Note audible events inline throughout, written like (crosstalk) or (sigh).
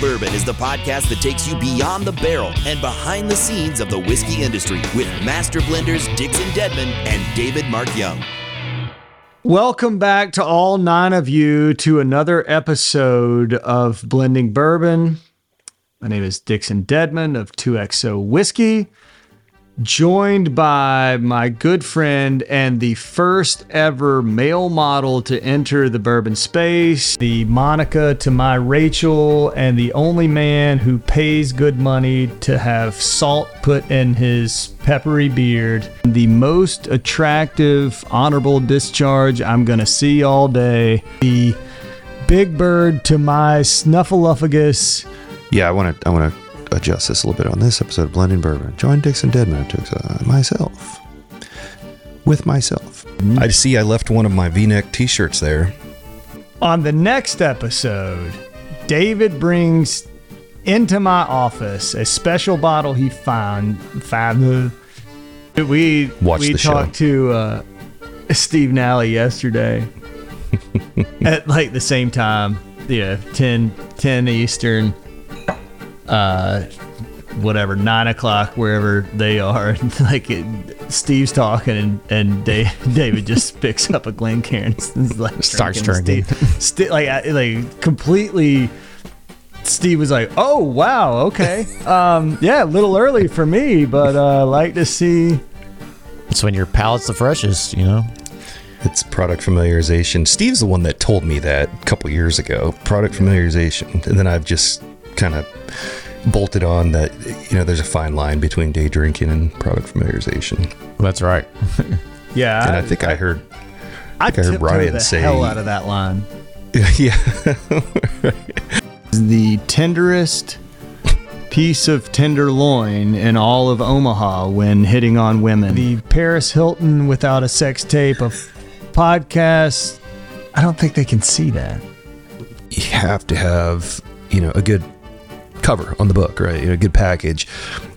Bourbon is the podcast that takes you beyond the barrel and behind the scenes of the whiskey industry with master blenders Dixon Dedman and David Mark Young. Welcome back to all nine of you to another episode of Blending Bourbon. My name is Dixon Dedman of 2XO Whiskey, joined by my good friend and the first ever male model to enter the bourbon space, the Monica to my Rachel, and the only man who pays good money to have salt put in his peppery beard. The most attractive, honorable discharge I'm going to see all day. The big bird to my snuffleupagus. Yeah, I want to. I want to adjust this a little bit on this episode of Blending Bourbon. Join Dixon Dedman to uh, myself with myself. I see. I left one of my V-neck T-shirts there. On the next episode, David brings into my office a special bottle he found. found we Watch we the show. talked to uh, Steve Nally yesterday (laughs) at like the same time. Yeah, 10, 10 Eastern, uh, whatever, nine o'clock wherever they are. (laughs) like it, Steve's talking and and Dave, (laughs) David just picks up a Glencairn (laughs) and like Starts drinking. Steve, Steve, like like completely. Steve was like, "Oh wow, okay, um, yeah, a little early for me, but uh, like to see." It's when your palate's the freshest, you know? It's product familiarization. Steve's the one that told me that a couple years ago. Product familiarization, and then I've just kind of bolted on that. You know, there's a fine line between day drinking and product familiarization. That's right. (laughs) Yeah, And I think I heard. I, think I heard Ryan the say- hell out of that line. (laughs) yeah, (laughs) the tenderest piece of tenderloin in all of Omaha when hitting on women. The Paris Hilton without a sex tape of podcast. I don't think they can see that. you have to have you know a good cover on the book, right? You know, a good package.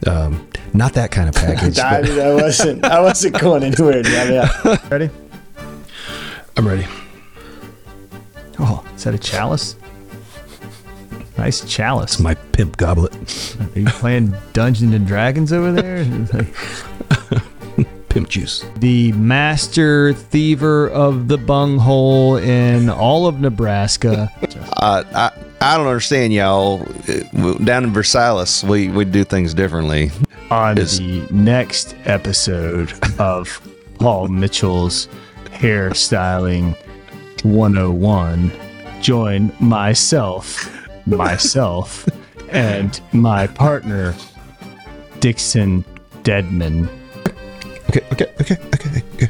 Um, not that kind of (laughs) package. but I wasn't. I wasn't going anywhere. Yeah, (laughs) yeah. Ready? I'm ready. Oh, is that a chalice? Nice chalice. My pimp goblet. Are you playing Dungeons and Dragons over there? (laughs) Pimp juice. the master thiever of the bunghole in all of Nebraska. (laughs) Uh, I I don't understand y'all. Uh, Down in Versailles, we we do things differently. on Is- the next episode of Paul Mitchell's Hairstyling 101. Join myself, myself, (laughs) and my partner, Dixon Dedman. Okay, okay, okay, okay, okay.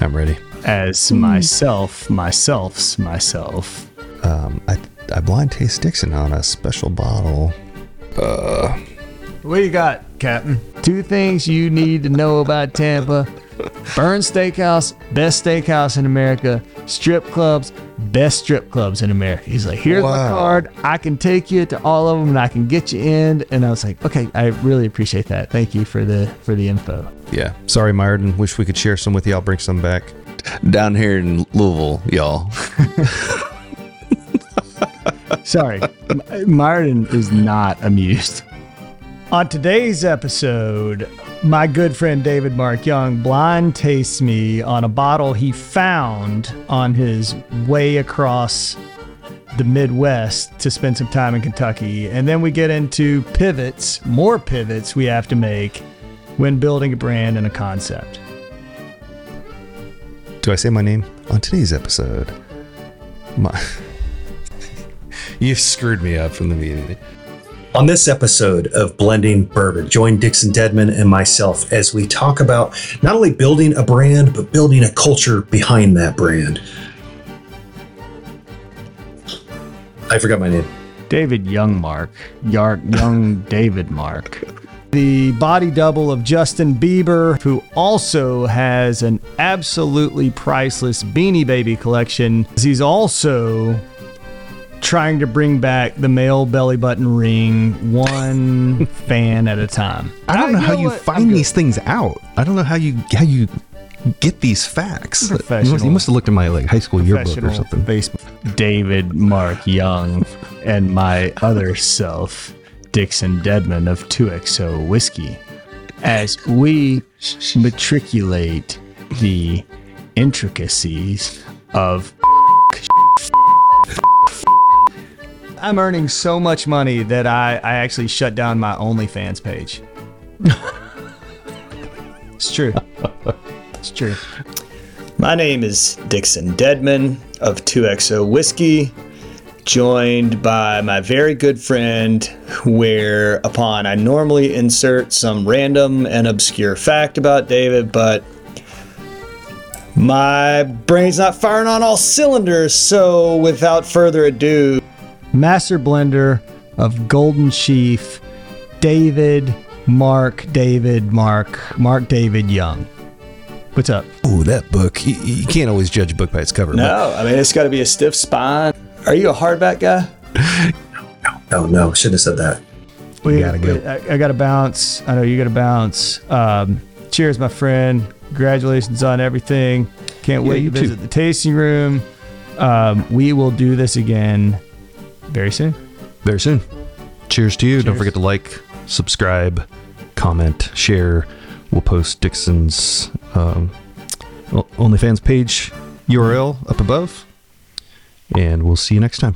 I'm ready. As myself, myself's myself. Um, I I blind taste Dixon on a special bottle. What you got, Captain? Two things you need to know about Tampa. Bern's Steakhouse, best steakhouse in America. Strip clubs, best strip clubs in America. He's like, here's my card. I can take you to all of them and I can get you in. And I was like, okay, I really appreciate that. Thank you for the for the info. Yeah. Sorry, Myron. Wish we could share some with you. I'll bring some back. Down here in Louisville, y'all. (laughs) Sorry, M- Myron is not amused. On today's episode, my good friend David Mark Young blind tastes me on a bottle he found on his way across the Midwest to spend some time in Kentucky. And then we get into pivots, more pivots we have to make when building a brand and a concept. Do I say my name on today's episode? My. (laughs) You've screwed me up from the beginning. On this episode of Blending Bourbon, join Dixon Dedman and myself as we talk about not only building a brand, but building a culture behind that brand. I forgot my name. David Youngmark, Yark Young (laughs) David Mark. The body double of Justin Bieber, who also has an absolutely priceless Beanie Baby collection. He's also trying to bring back the male belly button ring one (laughs) fan at a time. I don't uh, know how know you what? Find these things out. I don't know how you how you get these facts? You must, you must have looked at my like high school yearbook or something. Facebook. David Mark Young and my other self, Dixon Dedman of 2XO Whiskey, as we matriculate the intricacies of. I'm earning so much money that I, I actually shut down my OnlyFans page. (laughs) it's true. It's true. My name is Dixon Dedman of 2XO Whiskey, joined by my very good friend, whereupon I normally insert some random and obscure fact about David, but my brain's not firing on all cylinders, so without further ado, Master Blender of Golden Chief, David Mark David Mark Mark David Young. What's up? Ooh, that book. You, you can't always judge a book by its cover. but No, I mean it's got to be a stiff spine. Are you a hardback guy? No. Oh no, shouldn't have said that. We gotta go. I, I got to bounce. I know you got to bounce. Um, cheers, my friend. Congratulations on everything. Can't wait you to too. visit the tasting room. Um, we will do this again very soon. Very soon. Cheers to you. Don't forget to like, subscribe, comment, share. We'll post Dixon's um, OnlyFans page URL up above. And we'll see you next time.